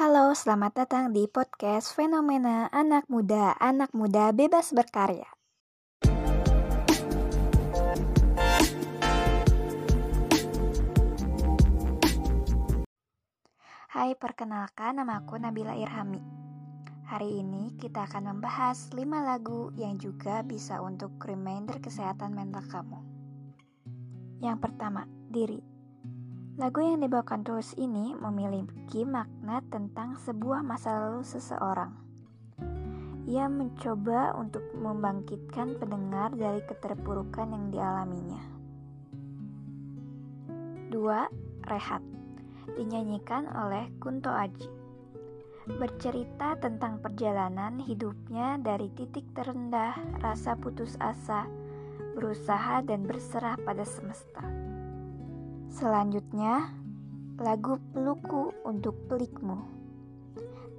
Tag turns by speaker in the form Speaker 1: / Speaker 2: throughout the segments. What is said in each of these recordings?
Speaker 1: Halo, selamat datang di podcast Fenomena Anak Muda, Anak Muda Bebas Berkarya. Hai, perkenalkan nama aku Nabila Irhami. Hari ini kita akan membahas 5 lagu yang juga bisa untuk reminder kesehatan mental kamu. Yang pertama, diri. Lagu yang dibawakan Tulus ini memiliki makna tentang sebuah masa lalu seseorang. Ia mencoba untuk membangkitkan pendengar dari keterpurukan yang dialaminya. Dua, Rehat dinyanyikan oleh Kunto Aji. Bercerita tentang perjalanan hidupnya dari titik terendah, rasa putus asa, berusaha dan berserah pada semesta. Selanjutnya, lagu Peluku untuk Pelikmu,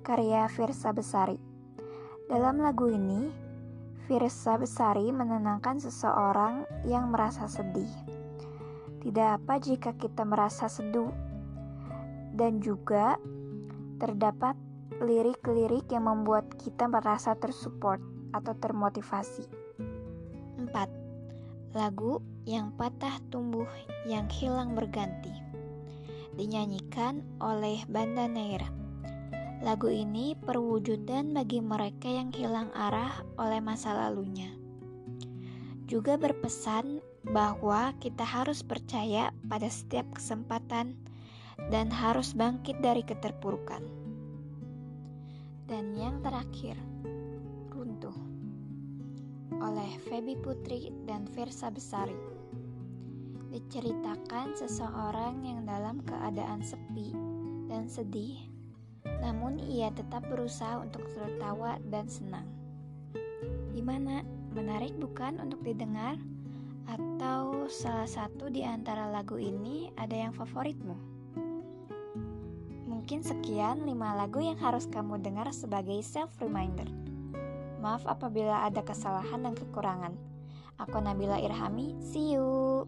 Speaker 1: karya Firsa Besari. Dalam lagu ini, Firsa Besari menenangkan seseorang yang merasa sedih. Tidak apa jika kita merasa seduh, dan juga terdapat lirik-lirik yang membuat kita merasa tersupport atau termotivasi. 4 lagu yang patah tumbuh yang hilang berganti dinyanyikan oleh Banda Neira. Lagu ini perwujudan bagi mereka yang hilang arah oleh masa lalunya. Juga berpesan bahwa kita harus percaya pada setiap kesempatan dan harus bangkit dari keterpurukan. Dan yang terakhir, oleh Feby Putri dan Versa Besari. Diceritakan seseorang yang dalam keadaan sepi dan sedih, namun ia tetap berusaha untuk tertawa dan senang. Gimana? Menarik bukan untuk didengar? Atau salah satu di antara lagu ini ada yang favoritmu? Mungkin sekian 5 lagu yang harus kamu dengar sebagai self-reminder. Maaf apabila ada kesalahan dan kekurangan. Aku Nabila Irhami, see you.